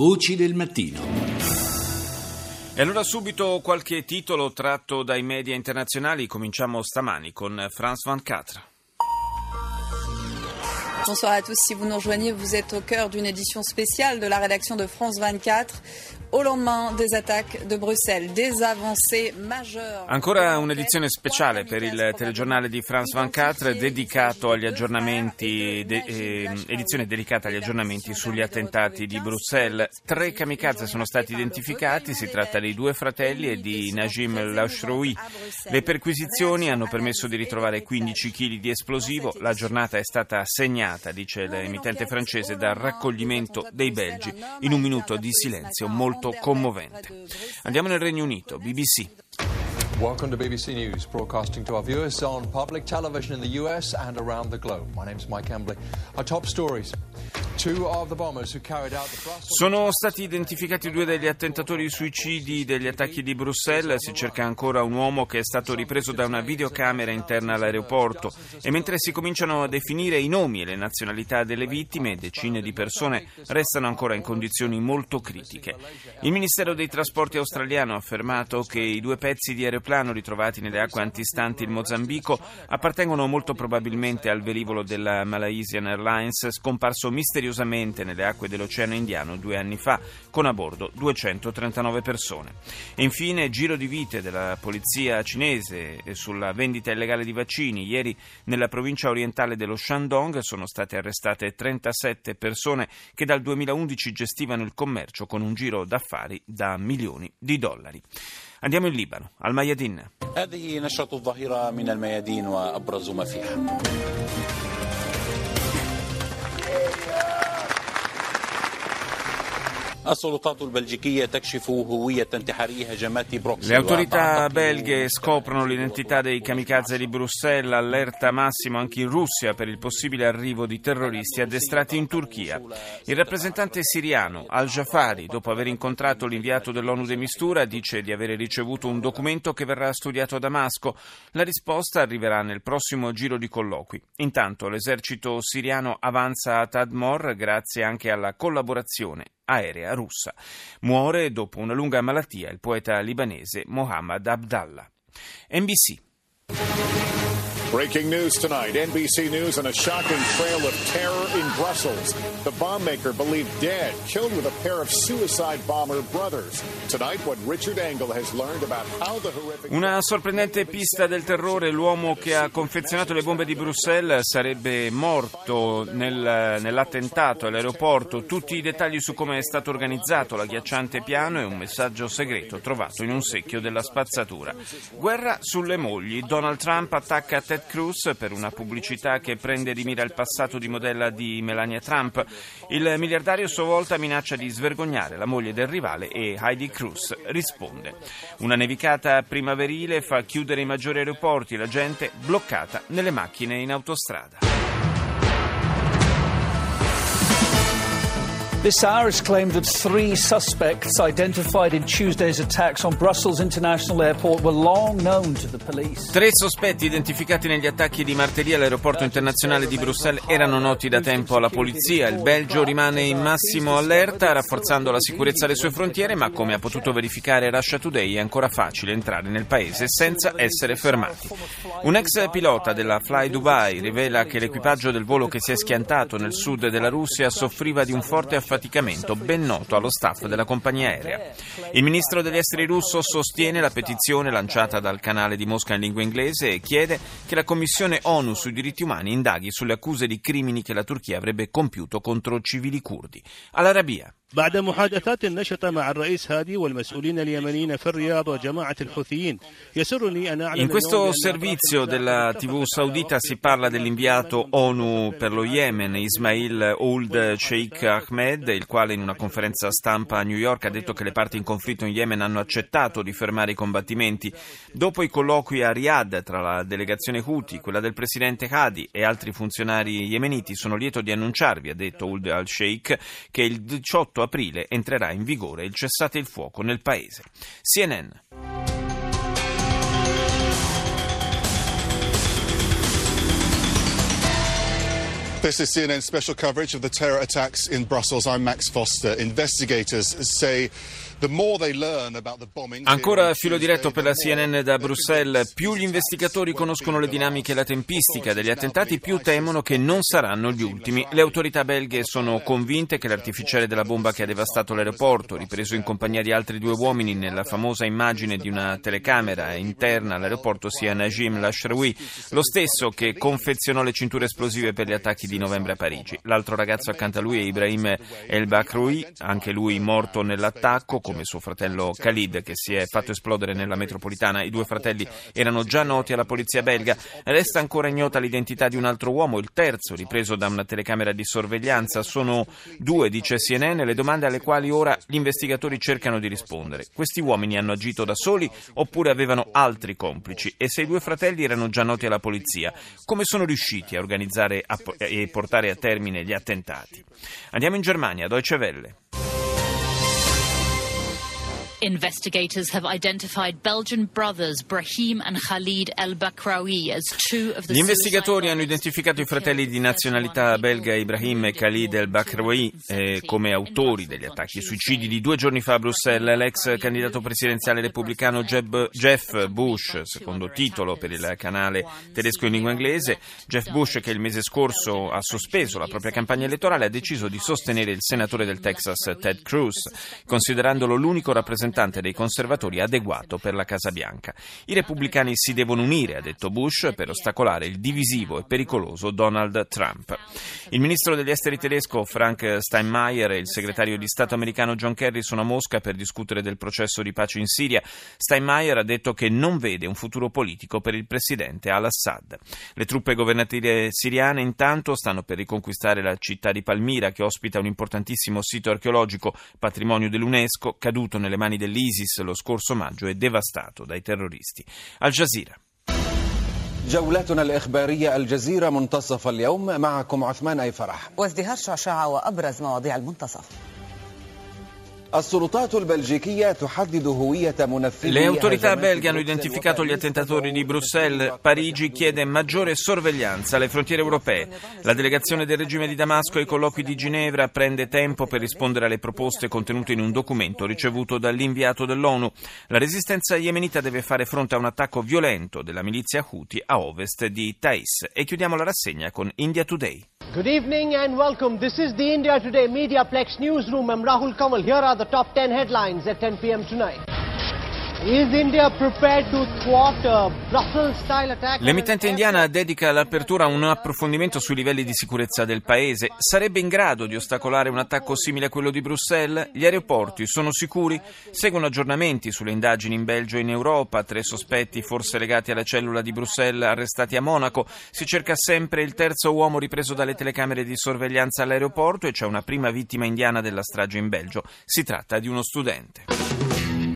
Voci del mattino. E allora subito qualche titolo tratto dai media internazionali. Cominciamo stamani con France 24. Bonsoir à tous, si vous nous rejoignez, vous êtes au cœur d'une édition spéciale de la rédaction de France 24 au lendemain des attaques de Bruxelles, des avancées majeures. Ancora un'edizione speciale per il telegiornale di France 24 dedicato agli aggiornamenti, de, eh, edizione dedicata agli aggiornamenti sugli attentati di Bruxelles. Tre kamikaze sono stati identificati, si tratta di due fratelli e di Najim Laushroui. Le perquisizioni hanno permesso di ritrovare 15 kg di esplosivo, la giornata è stata segnata, dice l'emittente francese, dal raccoglimento dei belgi in un minuto di silenzio molto molto commovente. Andiamo nel Regno Unito, BBC. Welcome to BBC News, broadcasting to our viewers on public television in the US and around the globe. My name is Mike Embley. Our top stories. Sono stati identificati due degli attentatori suicidi degli attacchi di Bruxelles. Si cerca ancora un uomo che è stato ripreso da una videocamera interna all'aeroporto. E mentre si cominciano a definire i nomi e le nazionalità delle vittime, decine di persone restano ancora in condizioni molto critiche. Il Ministero dei Trasporti australiano ha affermato che i due pezzi di aeroplano ritrovati nelle acque antistanti il Mozambico appartengono molto probabilmente al velivolo della Malaysian Airlines scomparso misteriosamente nelle acque dell'Oceano Indiano due anni fa, con a bordo 239 persone. E infine, giro di vite della polizia cinese sulla vendita illegale di vaccini. Ieri nella provincia orientale dello Shandong sono state arrestate 37 persone che dal 2011 gestivano il commercio con un giro d'affari da milioni di dollari. Andiamo in Libano, al Mayadin. Le autorità belghe scoprono l'identità dei kamikaze di Bruxelles, allerta massimo anche in Russia per il possibile arrivo di terroristi addestrati in Turchia. Il rappresentante siriano Al-Jafari, dopo aver incontrato l'inviato dell'ONU de Mistura, dice di avere ricevuto un documento che verrà studiato a Damasco. La risposta arriverà nel prossimo giro di colloqui. Intanto l'esercito siriano avanza a Tadmor grazie anche alla collaborazione aerea russa. Muore dopo una lunga malattia il poeta libanese Mohammad Abdallah. NBC. Breaking news tonight. NBC News on a shocking trail of terror in Brussels. The bomb maker believed dead, killed with a pair of suicide bomber brothers. Tonight, what Richard Engel has learned about how the horrific. Una sorprendente pista del terrore. L'uomo che ha confezionato le bombe di Bruxelles sarebbe morto nel, nell'attentato all'aeroporto. Tutti i dettagli su come è stato organizzato l'agghiacciante piano e un messaggio segreto trovato in un secchio della spazzatura. Guerra sulle mogli. Donald Trump attacca Ted Ted Cruz per una pubblicità che prende di mira il passato di modella di Melania Trump. Il miliardario a sua volta minaccia di svergognare la moglie del rivale e Heidi Cruz risponde. Una nevicata primaverile fa chiudere i maggiori aeroporti la gente bloccata nelle macchine in autostrada. This hour has claimed that three suspects identified in Tuesday's attacks on Brussels International Airport were long known to the police. Tre sospetti identificati negli attacchi di martedì all'aeroporto internazionale di Bruxelles erano noti da tempo alla polizia. Il Belgio rimane in massimo allerta, rafforzando la sicurezza alle sue frontiere, ma come ha potuto verificare Russia Today è ancora facile entrare nel paese senza essere fermati. Un ex pilota della Fly Dubai rivela che l'equipaggio del volo che si è schiantato nel sud della Russia soffriva di un forte affare affaticamento ben noto allo staff della compagnia aerea. Il ministro degli esteri russo sostiene la petizione lanciata dal canale di Mosca in lingua inglese e chiede che la Commissione ONU sui diritti umani indaghi sulle accuse di crimini che la Turchia avrebbe compiuto contro civili curdi. All'Arabia. بعد محادثات نشطة مع الرئيس هادي والمسؤولين اليمنيين في الرياض وجماعة الحوثيين يسرني أن أعلن In questo servizio della TV saudita si parla dell'inviato ONU per lo Yemen, Ismail Ould Sheikh Ahmed, il quale in una conferenza stampa a New York ha detto che le parti in conflitto in Yemen hanno accettato di fermare i combattimenti. Dopo i colloqui a Riyadh tra la delegazione Houthi, quella del presidente Hadi e altri funzionari yemeniti, sono lieto di annunciarvi, ha detto Ould al-Sheikh, che il 18 aprile entrerà in vigore il cessate il fuoco nel paese. CNN. This is CNN special coverage of the terror attacks in Brussels. I'm Max Foster. Investigators say Ancora filo diretto per la CNN da Bruxelles, più gli investigatori conoscono le dinamiche e la tempistica degli attentati, più temono che non saranno gli ultimi. Le autorità belghe sono convinte che l'artificiere della bomba che ha devastato l'aeroporto, ripreso in compagnia di altri due uomini nella famosa immagine di una telecamera interna all'aeroporto, sia Najim Lashraoui, lo stesso che confezionò le cinture esplosive per gli attacchi di novembre a Parigi. L'altro ragazzo accanto a lui è Ibrahim El Bakroui, anche lui morto nell'attacco come suo fratello Khalid che si è fatto esplodere nella metropolitana. I due fratelli erano già noti alla polizia belga. Resta ancora ignota l'identità di un altro uomo, il terzo, ripreso da una telecamera di sorveglianza. Sono due, dice CNN, le domande alle quali ora gli investigatori cercano di rispondere. Questi uomini hanno agito da soli oppure avevano altri complici? E se i due fratelli erano già noti alla polizia, come sono riusciti a organizzare e portare a termine gli attentati? Andiamo in Germania, Deutsche Welle. Investigators have identified Belgian brothers Brahim and Khalid El Bakraoui as two of the Gli investigatori hanno identificato i fratelli di nazionalità belga Ibrahim e Khalid El Bakraoui eh, come autori degli attacchi suicidi di due giorni fa a Bruxelles. L'ex candidato presidenziale repubblicano Jeff Bush, secondo titolo per il canale tedesco in lingua inglese, Jeff Bush che il mese scorso ha sospeso la propria campagna elettorale ha deciso di sostenere il senatore del Texas Ted Cruz, considerandolo l'unico rappresentante rappresentante dei conservatori adeguato per la Casa Bianca. I repubblicani si devono unire, ha detto Bush, per ostacolare il divisivo e pericoloso Donald Trump. Il ministro degli esteri tedesco Frank Steinmeier e il segretario di Stato americano John Kerry sono a Mosca per discutere del processo di pace in Siria. Steinmeier ha detto che non vede un futuro politico per il presidente al-Assad. Le truppe governative siriane intanto stanno per riconquistare la città di Palmira che ospita un importantissimo sito archeologico, patrimonio dell'UNESCO, caduto nelle mani dell'ISIS lo scorso maggio è devastato dai terroristi. Al Jazeera. جولتنا الإخبارية الجزيرة منتصف اليوم معكم عثمان أي فرح وازدهار شعشعة وأبرز مواضيع المنتصف le autorità belghe hanno identificato gli attentatori di Bruxelles. Parigi chiede maggiore sorveglianza alle frontiere europee. La delegazione del regime di Damasco ai colloqui di Ginevra prende tempo per rispondere alle proposte contenute in un documento ricevuto dall'inviato dell'ONU. La resistenza yemenita deve fare fronte a un attacco violento della milizia Houthi a ovest di Thais. E chiudiamo la rassegna con India Today. Good evening and welcome. This is the India Today Mediaplex newsroom. I'm Rahul Kamal. Here are the top 10 headlines at 10 p.m. tonight. L'emittente indiana dedica l'apertura a un approfondimento sui livelli di sicurezza del paese. Sarebbe in grado di ostacolare un attacco simile a quello di Bruxelles? Gli aeroporti sono sicuri? Seguono aggiornamenti sulle indagini in Belgio e in Europa. Tre sospetti, forse legati alla cellula di Bruxelles, arrestati a Monaco. Si cerca sempre il terzo uomo ripreso dalle telecamere di sorveglianza all'aeroporto e c'è una prima vittima indiana della strage in Belgio. Si tratta di uno studente.